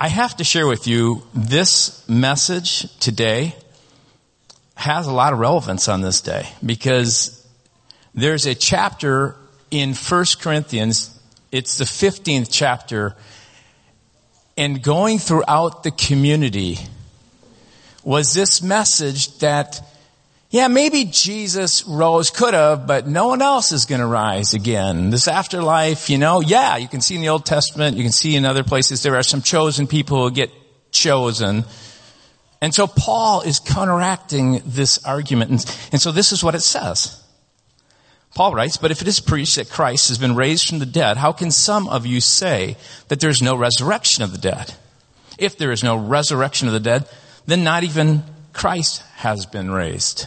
I have to share with you this message today has a lot of relevance on this day because there's a chapter in 1 Corinthians, it's the 15th chapter, and going throughout the community was this message that, yeah, maybe Jesus rose, could have, but no one else is going to rise again. This afterlife, you know, yeah, you can see in the Old Testament, you can see in other places there are some chosen people who get chosen. And so Paul is counteracting this argument. And, and so this is what it says. Paul writes, but if it is preached that Christ has been raised from the dead, how can some of you say that there's no resurrection of the dead? If there is no resurrection of the dead, then not even Christ has been raised.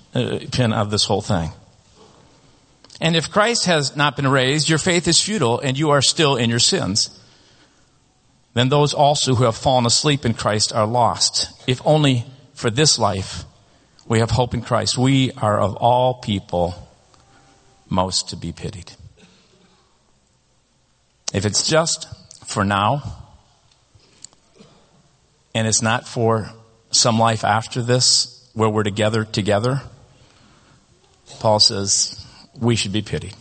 uh, pin of this whole thing. And if Christ has not been raised, your faith is futile and you are still in your sins. Then those also who have fallen asleep in Christ are lost, if only for this life we have hope in Christ. We are of all people most to be pitied. If it's just for now, and it's not for some life after this where we're together together, Paul says we should be pitied.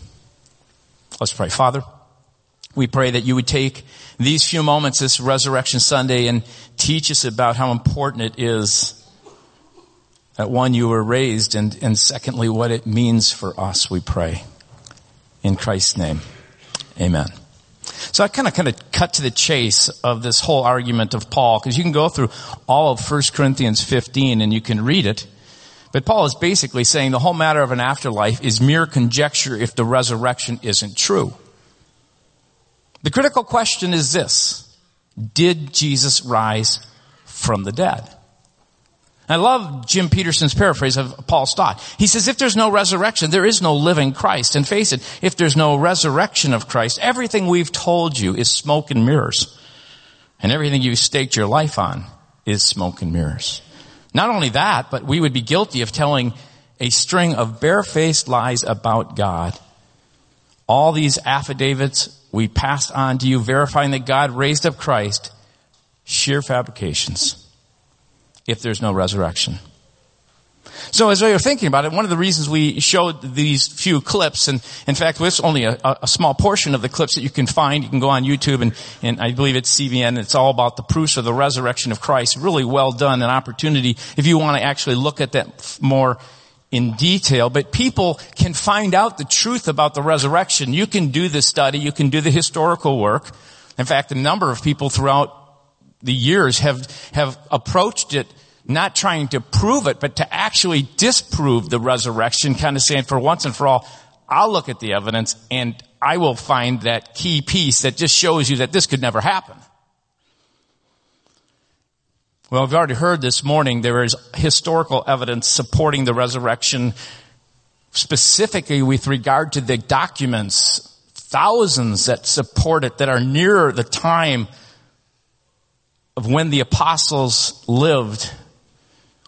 Let's pray. Father, we pray that you would take these few moments this Resurrection Sunday and teach us about how important it is that one, you were raised, and, and secondly, what it means for us, we pray. In Christ's name. Amen. So I kind of kind of cut to the chase of this whole argument of Paul, because you can go through all of 1 Corinthians 15 and you can read it. But Paul is basically saying the whole matter of an afterlife is mere conjecture if the resurrection isn't true. The critical question is this. Did Jesus rise from the dead? I love Jim Peterson's paraphrase of Paul's thought. He says, if there's no resurrection, there is no living Christ. And face it, if there's no resurrection of Christ, everything we've told you is smoke and mirrors. And everything you've staked your life on is smoke and mirrors. Not only that, but we would be guilty of telling a string of barefaced lies about God. All these affidavits we passed on to you verifying that God raised up Christ, sheer fabrications if there's no resurrection. So as we were thinking about it, one of the reasons we showed these few clips, and in fact, it's only a, a, small portion of the clips that you can find. You can go on YouTube, and, and I believe it's CBN. It's all about the proofs of the resurrection of Christ. Really well done, an opportunity if you want to actually look at that more in detail. But people can find out the truth about the resurrection. You can do the study. You can do the historical work. In fact, a number of people throughout the years have, have approached it not trying to prove it, but to actually disprove the resurrection, kind of saying for once and for all, I'll look at the evidence and I will find that key piece that just shows you that this could never happen. Well, we've already heard this morning there is historical evidence supporting the resurrection, specifically with regard to the documents, thousands that support it that are nearer the time of when the apostles lived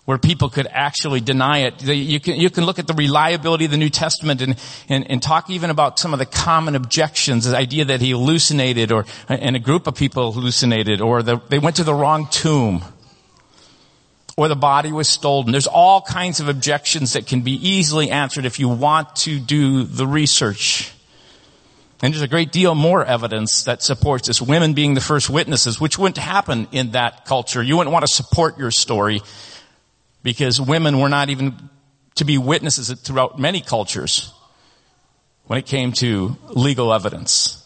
where people could actually deny it. You can, you can look at the reliability of the New Testament and, and, and talk even about some of the common objections, the idea that he hallucinated or, and a group of people hallucinated or the, they went to the wrong tomb or the body was stolen. There's all kinds of objections that can be easily answered if you want to do the research. And there's a great deal more evidence that supports this. Women being the first witnesses, which wouldn't happen in that culture. You wouldn't want to support your story because women were not even to be witnesses throughout many cultures when it came to legal evidence.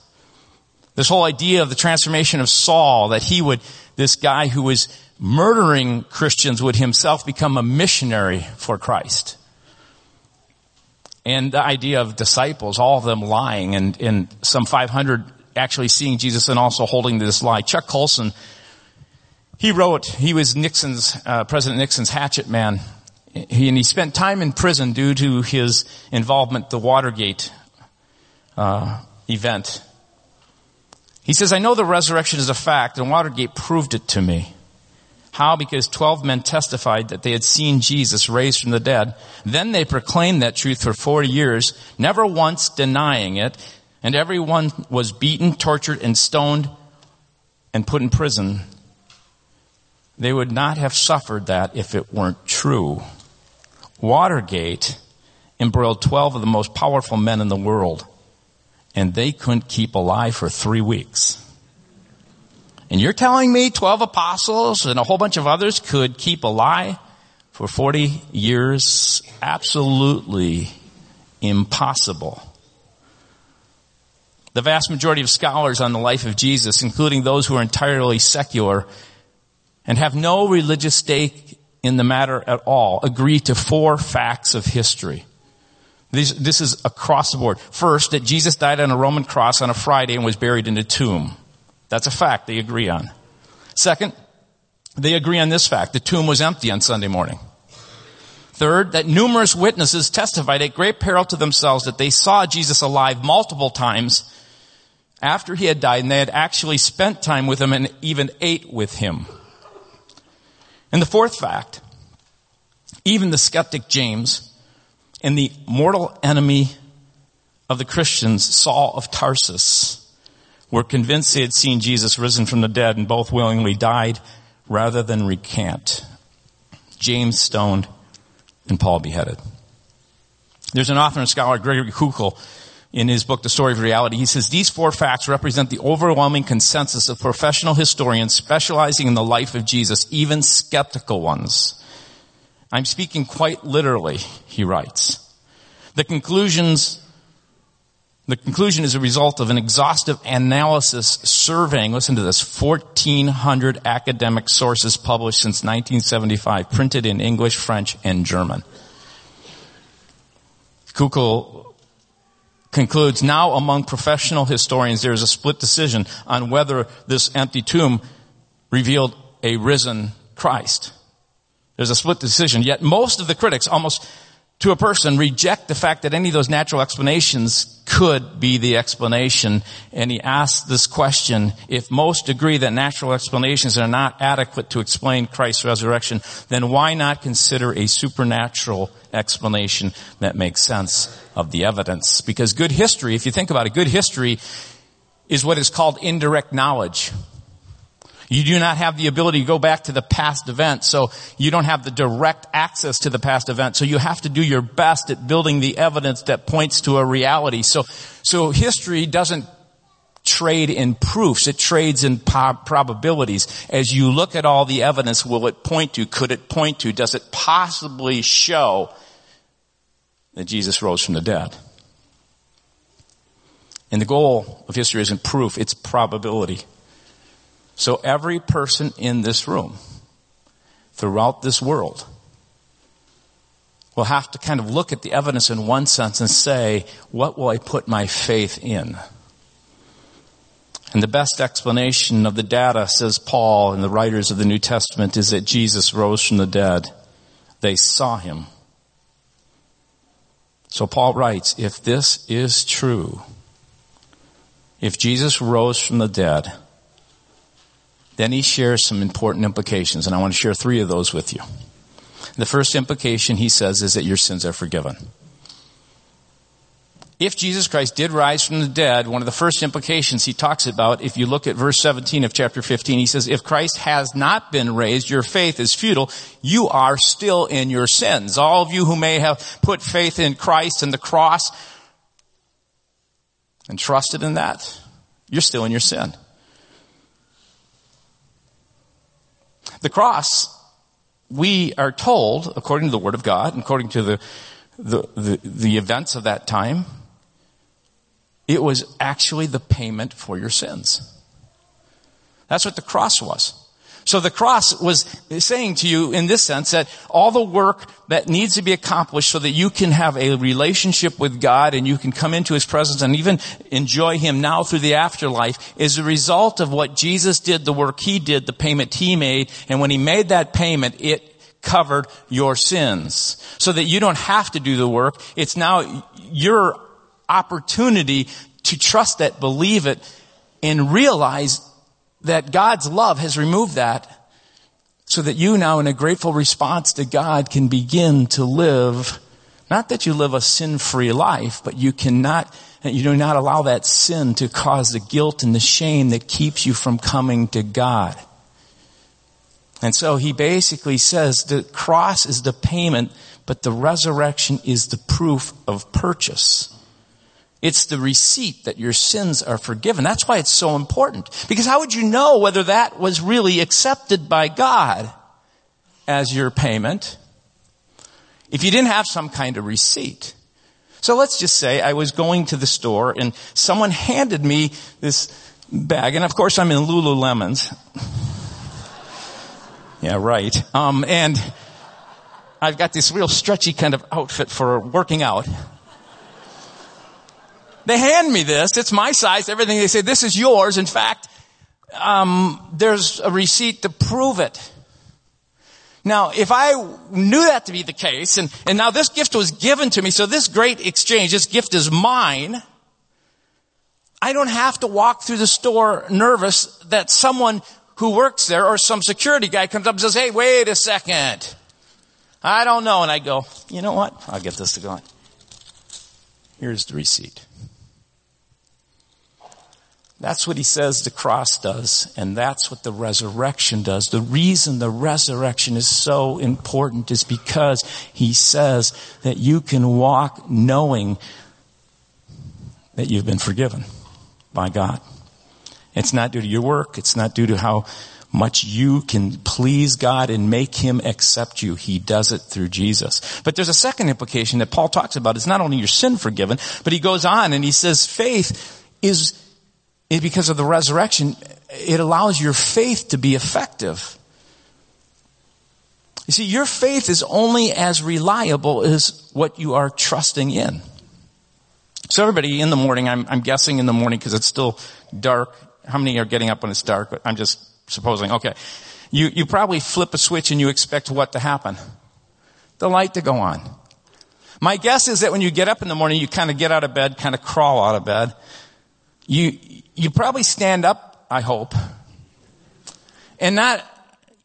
This whole idea of the transformation of Saul, that he would, this guy who was murdering Christians would himself become a missionary for Christ. And the idea of disciples, all of them lying and, and some 500 actually seeing Jesus and also holding this lie. Chuck Colson, he wrote, he was Nixon's, uh, President Nixon's hatchet man. He, and he spent time in prison due to his involvement the Watergate uh, event. He says, I know the resurrection is a fact and Watergate proved it to me. How? Because 12 men testified that they had seen Jesus raised from the dead. Then they proclaimed that truth for 40 years, never once denying it, and everyone was beaten, tortured, and stoned and put in prison. They would not have suffered that if it weren't true. Watergate embroiled 12 of the most powerful men in the world, and they couldn't keep alive for three weeks. And you're telling me 12 apostles and a whole bunch of others could keep a lie for 40 years? Absolutely impossible. The vast majority of scholars on the life of Jesus, including those who are entirely secular and have no religious stake in the matter at all, agree to four facts of history. This, this is across the board. First, that Jesus died on a Roman cross on a Friday and was buried in a tomb. That's a fact they agree on. Second, they agree on this fact. The tomb was empty on Sunday morning. Third, that numerous witnesses testified at great peril to themselves that they saw Jesus alive multiple times after he had died and they had actually spent time with him and even ate with him. And the fourth fact, even the skeptic James and the mortal enemy of the Christians, Saul of Tarsus, were convinced they had seen Jesus risen from the dead and both willingly died rather than recant. James stoned and Paul beheaded. There's an author and scholar, Gregory Koukl, in his book, The Story of Reality. He says, these four facts represent the overwhelming consensus of professional historians specializing in the life of Jesus, even skeptical ones. I'm speaking quite literally, he writes. The conclusions the conclusion is a result of an exhaustive analysis surveying, listen to this, 1400 academic sources published since 1975, printed in English, French, and German. Koukl concludes, now among professional historians there is a split decision on whether this empty tomb revealed a risen Christ. There's a split decision, yet most of the critics, almost to a person reject the fact that any of those natural explanations could be the explanation. And he asks this question, if most agree that natural explanations are not adequate to explain Christ's resurrection, then why not consider a supernatural explanation that makes sense of the evidence? Because good history, if you think about it, good history is what is called indirect knowledge. You do not have the ability to go back to the past event, so you don't have the direct access to the past event. So you have to do your best at building the evidence that points to a reality. So, so history doesn't trade in proofs. It trades in po- probabilities. As you look at all the evidence, will it point to, could it point to, does it possibly show that Jesus rose from the dead? And the goal of history isn't proof, it's probability. So every person in this room, throughout this world, will have to kind of look at the evidence in one sense and say, what will I put my faith in? And the best explanation of the data, says Paul and the writers of the New Testament, is that Jesus rose from the dead. They saw him. So Paul writes, if this is true, if Jesus rose from the dead, then he shares some important implications, and I want to share three of those with you. The first implication he says is that your sins are forgiven. If Jesus Christ did rise from the dead, one of the first implications he talks about, if you look at verse 17 of chapter 15, he says, if Christ has not been raised, your faith is futile. You are still in your sins. All of you who may have put faith in Christ and the cross and trusted in that, you're still in your sin. The cross, we are told, according to the Word of God, according to the, the, the, the events of that time, it was actually the payment for your sins. That's what the cross was. So the cross was saying to you in this sense that all the work that needs to be accomplished so that you can have a relationship with God and you can come into His presence and even enjoy Him now through the afterlife is a result of what Jesus did, the work He did, the payment He made. And when He made that payment, it covered your sins. So that you don't have to do the work. It's now your opportunity to trust that, believe it, and realize that God's love has removed that so that you now in a grateful response to God can begin to live, not that you live a sin-free life, but you cannot, you do not allow that sin to cause the guilt and the shame that keeps you from coming to God. And so he basically says the cross is the payment, but the resurrection is the proof of purchase. It's the receipt that your sins are forgiven. That's why it's so important. Because how would you know whether that was really accepted by God as your payment if you didn't have some kind of receipt? So let's just say I was going to the store and someone handed me this bag, and of course I'm in Lululemons. yeah, right. Um, and I've got this real stretchy kind of outfit for working out. They hand me this. It's my size, everything. They say, this is yours. In fact, um, there's a receipt to prove it. Now, if I knew that to be the case, and, and now this gift was given to me, so this great exchange, this gift is mine, I don't have to walk through the store nervous that someone who works there or some security guy comes up and says, hey, wait a second. I don't know. And I go, you know what? I'll get this to go on. Here's the receipt. That's what he says the cross does, and that's what the resurrection does. The reason the resurrection is so important is because he says that you can walk knowing that you've been forgiven by God. It's not due to your work. It's not due to how much you can please God and make Him accept you. He does it through Jesus. But there's a second implication that Paul talks about. It's not only your sin forgiven, but he goes on and he says faith is because of the resurrection, it allows your faith to be effective. You see, your faith is only as reliable as what you are trusting in. So everybody in the morning, I'm, I'm guessing in the morning because it's still dark. How many are getting up when it's dark? But I'm just supposing. Okay. You, you probably flip a switch and you expect what to happen? The light to go on. My guess is that when you get up in the morning, you kind of get out of bed, kind of crawl out of bed. You, you probably stand up, I hope, and not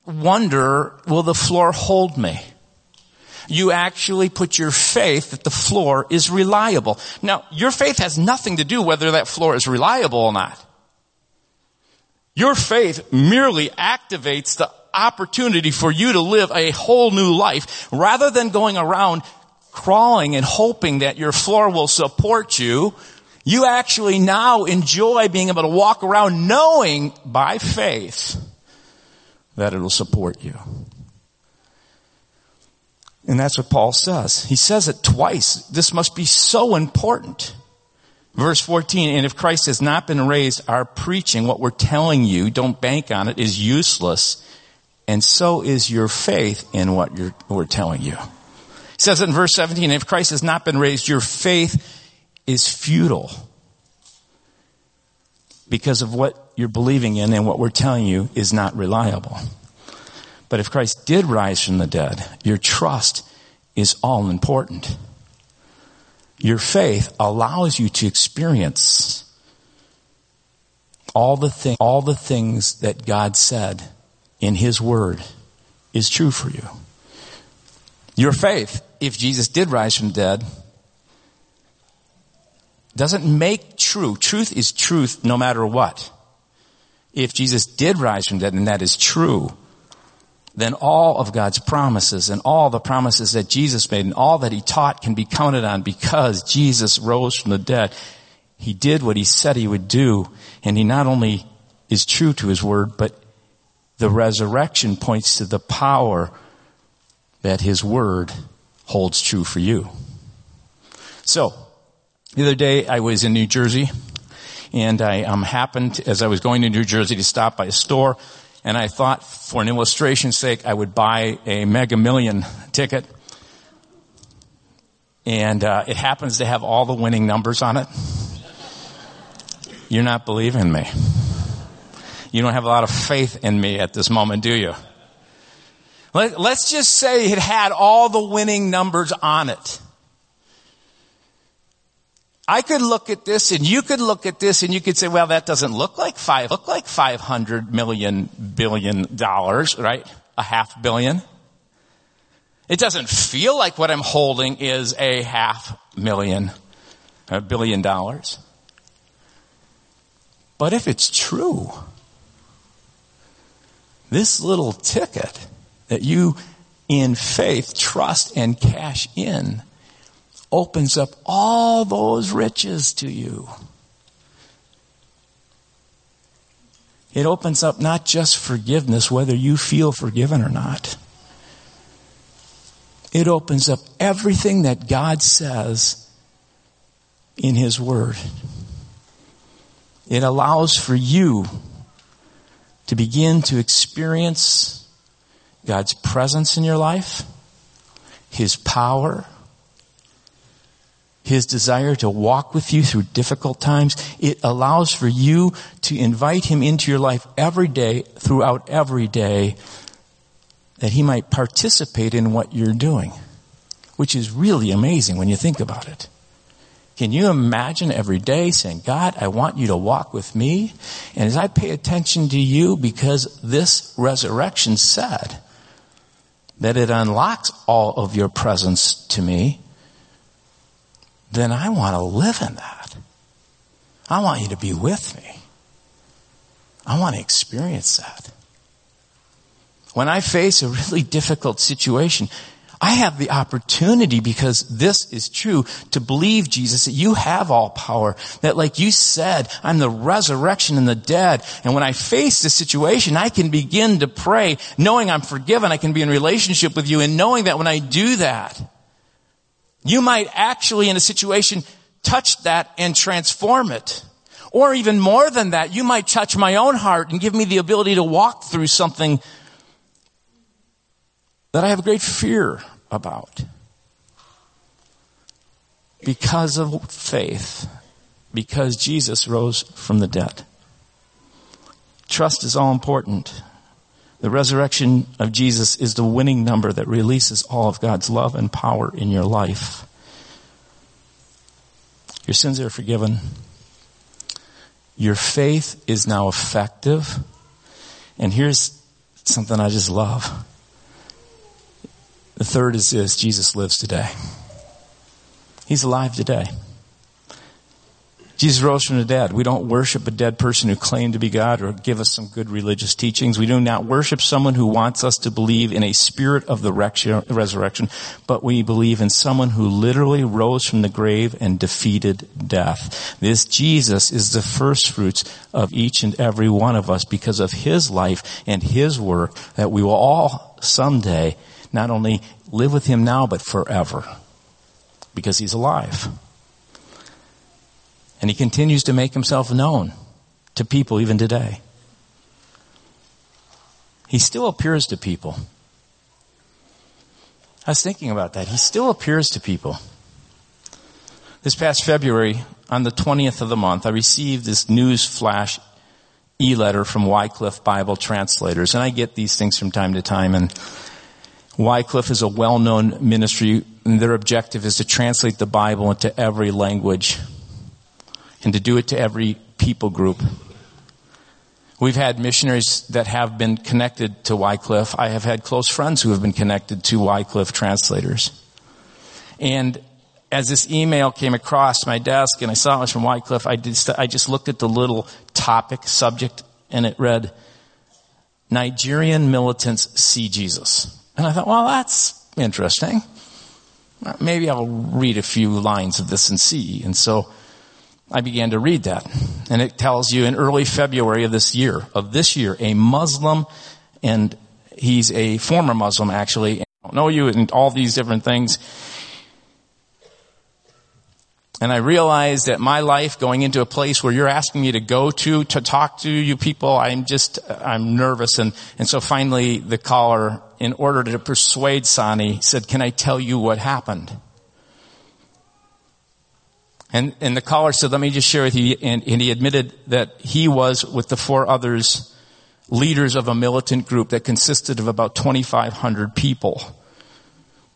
wonder, will the floor hold me? You actually put your faith that the floor is reliable. Now, your faith has nothing to do whether that floor is reliable or not. Your faith merely activates the opportunity for you to live a whole new life rather than going around crawling and hoping that your floor will support you you actually now enjoy being able to walk around knowing by faith that it'll support you. And that's what Paul says. He says it twice. This must be so important. Verse 14, and if Christ has not been raised, our preaching, what we're telling you, don't bank on it, is useless. And so is your faith in what we're telling you. He says it in verse 17, if Christ has not been raised, your faith is futile because of what you're believing in and what we're telling you is not reliable. But if Christ did rise from the dead, your trust is all important. Your faith allows you to experience all the thing, all the things that God said in His Word is true for you. Your faith, if Jesus did rise from the dead, doesn't make true. Truth is truth no matter what. If Jesus did rise from the dead and that is true, then all of God's promises and all the promises that Jesus made and all that he taught can be counted on because Jesus rose from the dead. He did what he said he would do and he not only is true to his word, but the resurrection points to the power that his word holds true for you. So, the other day I was in New Jersey and I um, happened, as I was going to New Jersey, to stop by a store and I thought for an illustration's sake I would buy a mega million ticket. And uh, it happens to have all the winning numbers on it. You're not believing me. You don't have a lot of faith in me at this moment, do you? Let, us just say it had all the winning numbers on it. I could look at this and you could look at this and you could say, well, that doesn't look like five, look like 500 million billion dollars, right? A half billion. It doesn't feel like what I'm holding is a half million, a billion dollars. But if it's true, this little ticket that you in faith trust and cash in opens up all those riches to you. It opens up not just forgiveness, whether you feel forgiven or not. It opens up everything that God says in His Word. It allows for you to begin to experience God's presence in your life, His power, his desire to walk with you through difficult times. It allows for you to invite Him into your life every day, throughout every day, that He might participate in what you're doing, which is really amazing when you think about it. Can you imagine every day saying, God, I want you to walk with me? And as I pay attention to you, because this resurrection said that it unlocks all of your presence to me, then I want to live in that. I want you to be with me. I want to experience that. When I face a really difficult situation, I have the opportunity because this is true to believe Jesus that you have all power. That like you said, I'm the resurrection and the dead. And when I face this situation, I can begin to pray knowing I'm forgiven. I can be in relationship with you and knowing that when I do that, you might actually in a situation touch that and transform it. Or even more than that, you might touch my own heart and give me the ability to walk through something that I have great fear about. Because of faith. Because Jesus rose from the dead. Trust is all important. The resurrection of Jesus is the winning number that releases all of God's love and power in your life. Your sins are forgiven. Your faith is now effective. And here's something I just love. The third is this Jesus lives today. He's alive today. Jesus rose from the dead. We don't worship a dead person who claimed to be God or give us some good religious teachings. We do not worship someone who wants us to believe in a spirit of the resurrection, but we believe in someone who literally rose from the grave and defeated death. This Jesus is the first fruits of each and every one of us because of his life and his work that we will all someday not only live with him now, but forever because he's alive. And he continues to make himself known to people even today. He still appears to people. I was thinking about that. He still appears to people. This past February, on the 20th of the month, I received this news flash e-letter from Wycliffe Bible translators. And I get these things from time to time. And Wycliffe is a well-known ministry and their objective is to translate the Bible into every language and to do it to every people group. We've had missionaries that have been connected to Wycliffe. I have had close friends who have been connected to Wycliffe translators. And as this email came across my desk and I saw it was from Wycliffe, I, did, I just looked at the little topic subject and it read, Nigerian militants see Jesus. And I thought, well, that's interesting. Maybe I'll read a few lines of this and see. And so I began to read that. And it tells you in early February of this year, of this year, a Muslim, and he's a former Muslim actually, I don't know you and all these different things. And I realized that my life going into a place where you're asking me to go to, to talk to you people, I'm just, I'm nervous. And, and so finally the caller, in order to persuade Sani, said, can I tell you what happened? And, and the caller said, let me just share with you, and, and he admitted that he was with the four others leaders of a militant group that consisted of about 2,500 people.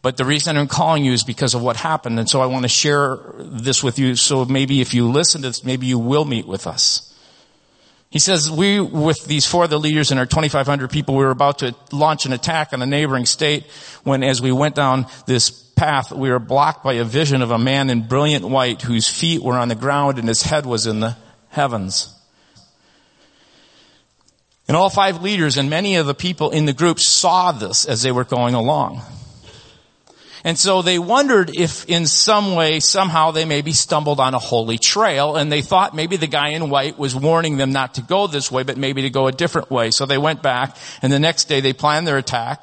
But the reason I'm calling you is because of what happened. And so I want to share this with you. So maybe if you listen to this, maybe you will meet with us. He says, we, with these four other leaders and our 2,500 people, we were about to launch an attack on a neighboring state when as we went down this path, we were blocked by a vision of a man in brilliant white whose feet were on the ground and his head was in the heavens. And all five leaders and many of the people in the group saw this as they were going along. And so they wondered if in some way, somehow they maybe stumbled on a holy trail and they thought maybe the guy in white was warning them not to go this way, but maybe to go a different way. So they went back and the next day they planned their attack.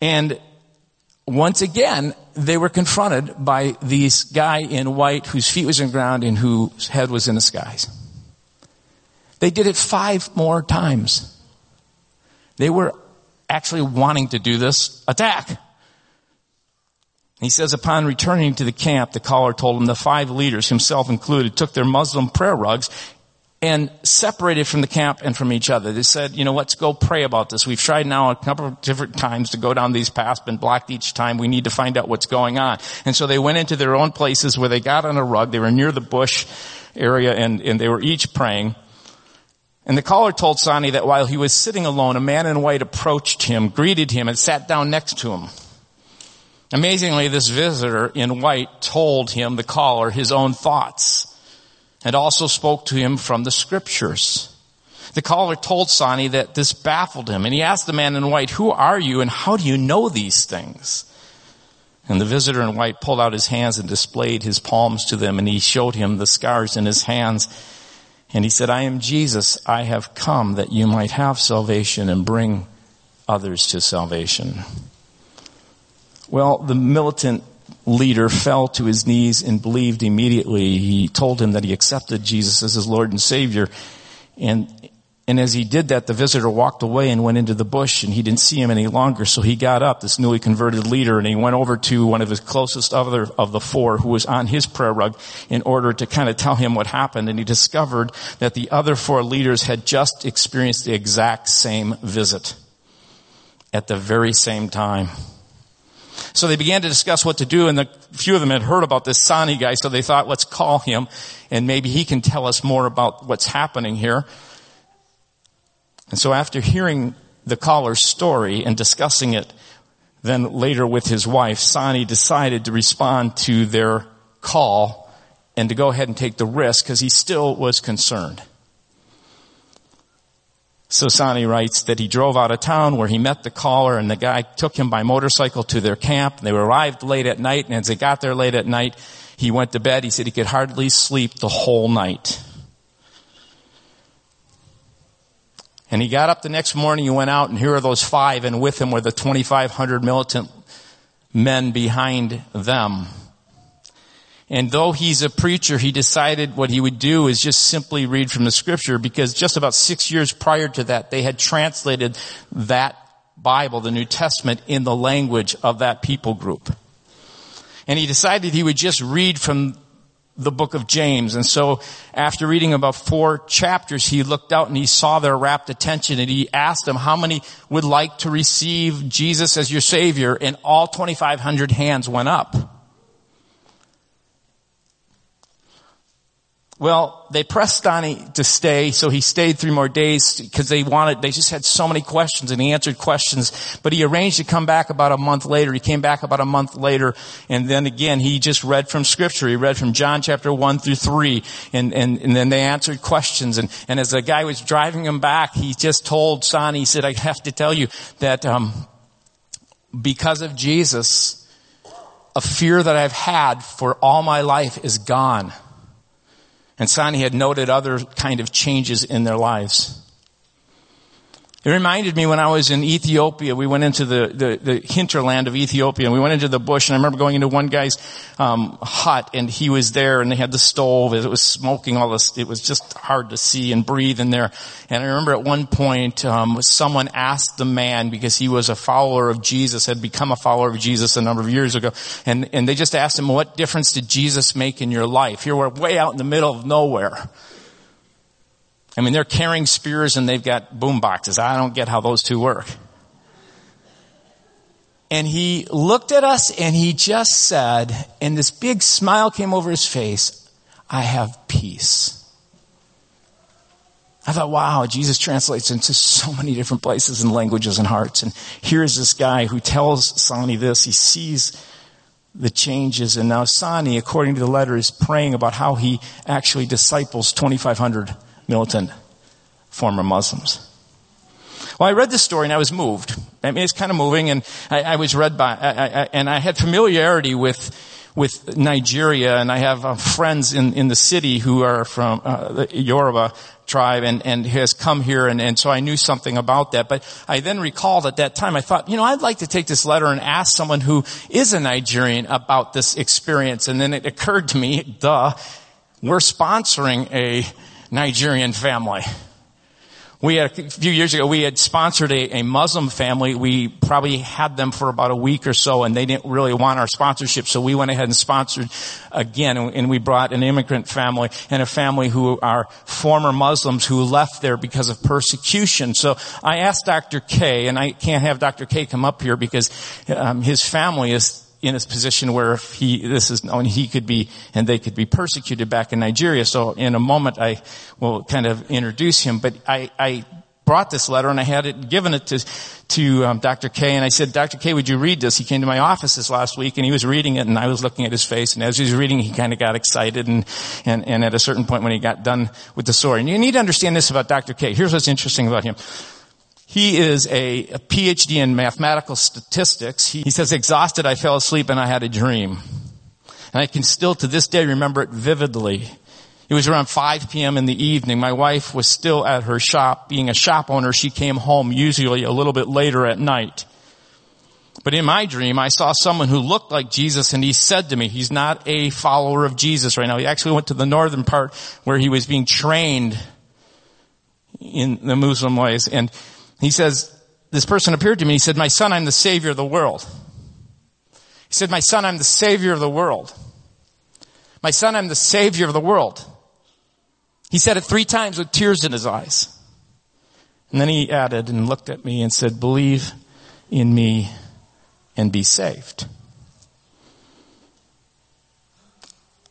And once again, they were confronted by this guy in white whose feet was in the ground and whose head was in the skies. They did it five more times. They were actually wanting to do this attack. He says upon returning to the camp, the caller told him the five leaders, himself included, took their Muslim prayer rugs and separated from the camp and from each other. They said, you know, let's go pray about this. We've tried now a couple of different times to go down these paths, been blocked each time. We need to find out what's going on. And so they went into their own places where they got on a rug. They were near the bush area and, and they were each praying. And the caller told Sani that while he was sitting alone, a man in white approached him, greeted him, and sat down next to him. Amazingly, this visitor in white told him, the caller, his own thoughts, and also spoke to him from the scriptures. The caller told Sani that this baffled him, and he asked the man in white, who are you and how do you know these things? And the visitor in white pulled out his hands and displayed his palms to them, and he showed him the scars in his hands and he said, I am Jesus. I have come that you might have salvation and bring others to salvation. Well, the militant leader fell to his knees and believed immediately. He told him that he accepted Jesus as his Lord and Savior. And and as he did that, the visitor walked away and went into the bush and he didn't see him any longer. So he got up, this newly converted leader, and he went over to one of his closest other of the four who was on his prayer rug in order to kind of tell him what happened. And he discovered that the other four leaders had just experienced the exact same visit at the very same time. So they began to discuss what to do and a few of them had heard about this Sani guy, so they thought, let's call him and maybe he can tell us more about what's happening here. And so after hearing the caller's story and discussing it then later with his wife, Sani decided to respond to their call and to go ahead and take the risk because he still was concerned. So Sani writes that he drove out of town where he met the caller and the guy took him by motorcycle to their camp. They arrived late at night and as they got there late at night, he went to bed. He said he could hardly sleep the whole night. And he got up the next morning, he went out and here are those five and with him were the 2,500 militant men behind them. And though he's a preacher, he decided what he would do is just simply read from the scripture because just about six years prior to that, they had translated that Bible, the New Testament, in the language of that people group. And he decided he would just read from the book of James. And so after reading about four chapters, he looked out and he saw their rapt attention and he asked them how many would like to receive Jesus as your savior and all 2,500 hands went up. Well, they pressed Sani to stay, so he stayed three more days because they wanted, they just had so many questions and he answered questions. But he arranged to come back about a month later. He came back about a month later and then again he just read from scripture. He read from John chapter one through three and, and, and then they answered questions. And, and as the guy was driving him back, he just told Sani, he said, I have to tell you that, um, because of Jesus, a fear that I've had for all my life is gone. And Sani had noted other kind of changes in their lives. It reminded me when I was in Ethiopia, we went into the, the, the, hinterland of Ethiopia and we went into the bush and I remember going into one guy's, um, hut and he was there and they had the stove, and it was smoking all this, it was just hard to see and breathe in there. And I remember at one point, um, someone asked the man because he was a follower of Jesus, had become a follower of Jesus a number of years ago, and, and they just asked him, what difference did Jesus make in your life? Here we're way out in the middle of nowhere. I mean, they're carrying spears and they've got boom boxes. I don't get how those two work. And he looked at us and he just said, and this big smile came over his face, I have peace. I thought, wow, Jesus translates into so many different places and languages and hearts. And here's this guy who tells Sani this. He sees the changes. And now Sani, according to the letter, is praying about how he actually disciples 2,500 militant former Muslims. Well, I read this story and I was moved. I mean, it's kind of moving, and I, I was read by, I, I, and I had familiarity with with Nigeria, and I have uh, friends in in the city who are from uh, the Yoruba tribe, and and has come here, and and so I knew something about that. But I then recalled at that time, I thought, you know, I'd like to take this letter and ask someone who is a Nigerian about this experience, and then it occurred to me, duh, we're sponsoring a Nigerian family. We had a few years ago, we had sponsored a, a, Muslim family. We probably had them for about a week or so and they didn't really want our sponsorship. So we went ahead and sponsored again and we brought an immigrant family and a family who are former Muslims who left there because of persecution. So I asked Dr. K and I can't have Dr. K come up here because um, his family is in a position where if he, this is known, he could be, and they could be persecuted back in Nigeria. So in a moment I will kind of introduce him, but I, I brought this letter and I had it, given it to, to um, Dr. K and I said, Dr. K, would you read this? He came to my office this last week and he was reading it and I was looking at his face and as he was reading he kind of got excited and, and, and at a certain point when he got done with the story. And you need to understand this about Dr. K. Here's what's interesting about him. He is a, a PhD in mathematical statistics. He, he says, exhausted, I fell asleep and I had a dream. And I can still to this day remember it vividly. It was around 5 p.m. in the evening. My wife was still at her shop. Being a shop owner, she came home usually a little bit later at night. But in my dream, I saw someone who looked like Jesus and he said to me, he's not a follower of Jesus right now. He actually went to the northern part where he was being trained in the Muslim ways. And he says, this person appeared to me. He said, my son, I'm the savior of the world. He said, my son, I'm the savior of the world. My son, I'm the savior of the world. He said it three times with tears in his eyes. And then he added and looked at me and said, believe in me and be saved.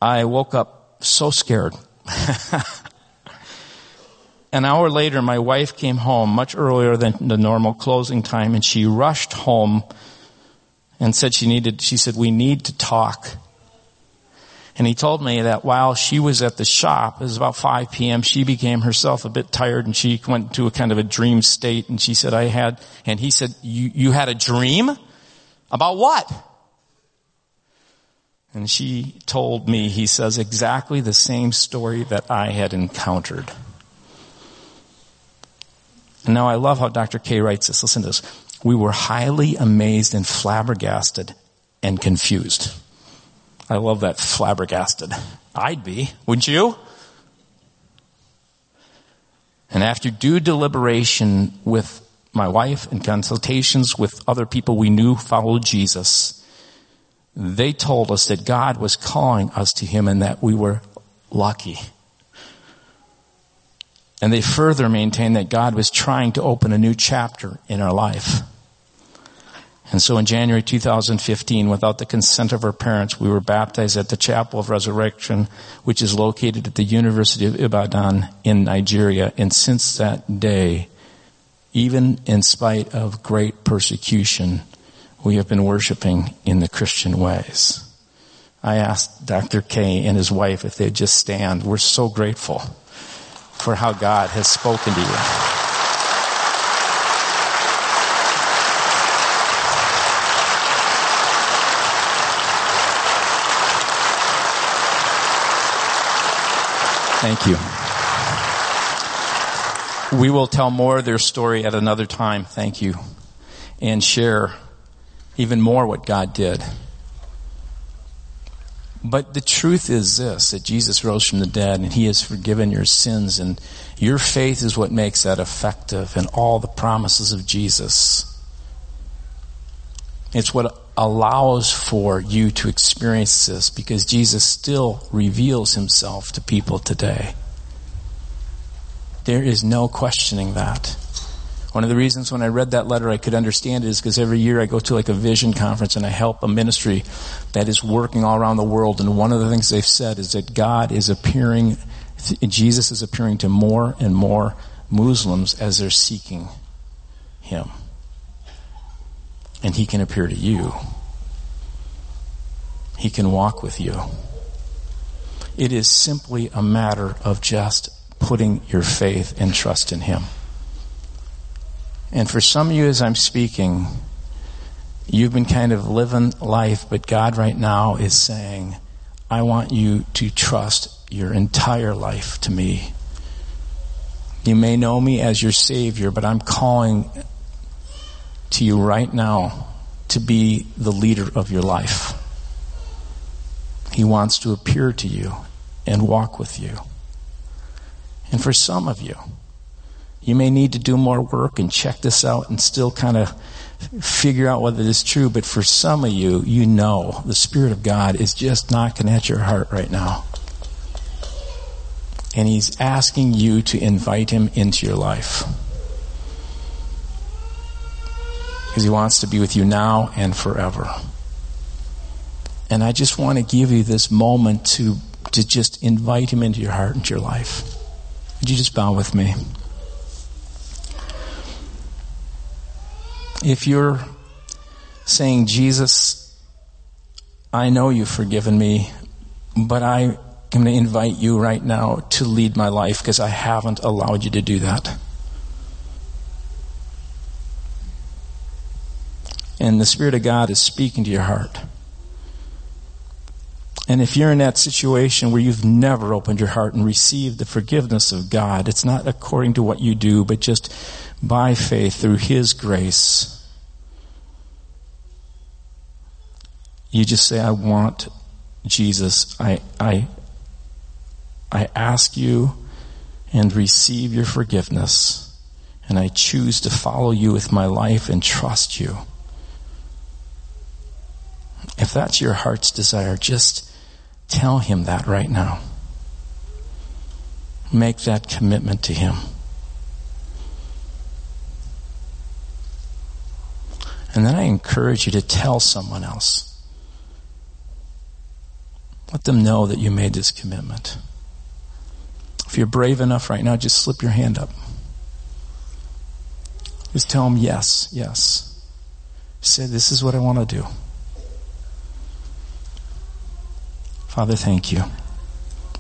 I woke up so scared. An hour later, my wife came home much earlier than the normal closing time and she rushed home and said she needed, she said, we need to talk. And he told me that while she was at the shop, it was about 5 p.m., she became herself a bit tired and she went into a kind of a dream state and she said, I had, and he said, you, you had a dream? About what? And she told me, he says, exactly the same story that I had encountered. And now I love how Dr. K writes this. Listen to this. We were highly amazed and flabbergasted and confused. I love that flabbergasted. I'd be, wouldn't you? And after due deliberation with my wife and consultations with other people we knew followed Jesus, they told us that God was calling us to Him and that we were lucky and they further maintain that God was trying to open a new chapter in our life. And so in January 2015, without the consent of our parents, we were baptized at the Chapel of Resurrection, which is located at the University of Ibadan in Nigeria. And since that day, even in spite of great persecution, we have been worshiping in the Christian ways. I asked Dr. K and his wife if they'd just stand. We're so grateful for how God has spoken to you. Thank you. We will tell more of their story at another time. Thank you. And share even more what God did. But the truth is this, that Jesus rose from the dead and he has forgiven your sins and your faith is what makes that effective and all the promises of Jesus. It's what allows for you to experience this because Jesus still reveals himself to people today. There is no questioning that. One of the reasons when I read that letter I could understand it is because every year I go to like a vision conference and I help a ministry that is working all around the world. And one of the things they've said is that God is appearing, Jesus is appearing to more and more Muslims as they're seeking Him. And He can appear to you. He can walk with you. It is simply a matter of just putting your faith and trust in Him. And for some of you, as I'm speaking, you've been kind of living life, but God right now is saying, I want you to trust your entire life to me. You may know me as your Savior, but I'm calling to you right now to be the leader of your life. He wants to appear to you and walk with you. And for some of you, you may need to do more work and check this out and still kind of figure out whether it's true. But for some of you, you know the Spirit of God is just knocking at your heart right now. And He's asking you to invite Him into your life. Because He wants to be with you now and forever. And I just want to give you this moment to, to just invite Him into your heart, into your life. Would you just bow with me? If you're saying, Jesus, I know you've forgiven me, but I am going to invite you right now to lead my life because I haven't allowed you to do that. And the Spirit of God is speaking to your heart. And if you're in that situation where you've never opened your heart and received the forgiveness of God, it's not according to what you do, but just by faith through His grace. You just say, I want Jesus. I, I, I ask you and receive your forgiveness. And I choose to follow you with my life and trust you. If that's your heart's desire, just tell him that right now. Make that commitment to him. And then I encourage you to tell someone else. Let them know that you made this commitment. If you're brave enough right now, just slip your hand up. Just tell them yes, yes. Say, this is what I want to do. Father, thank you.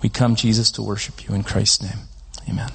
We come, Jesus, to worship you in Christ's name. Amen.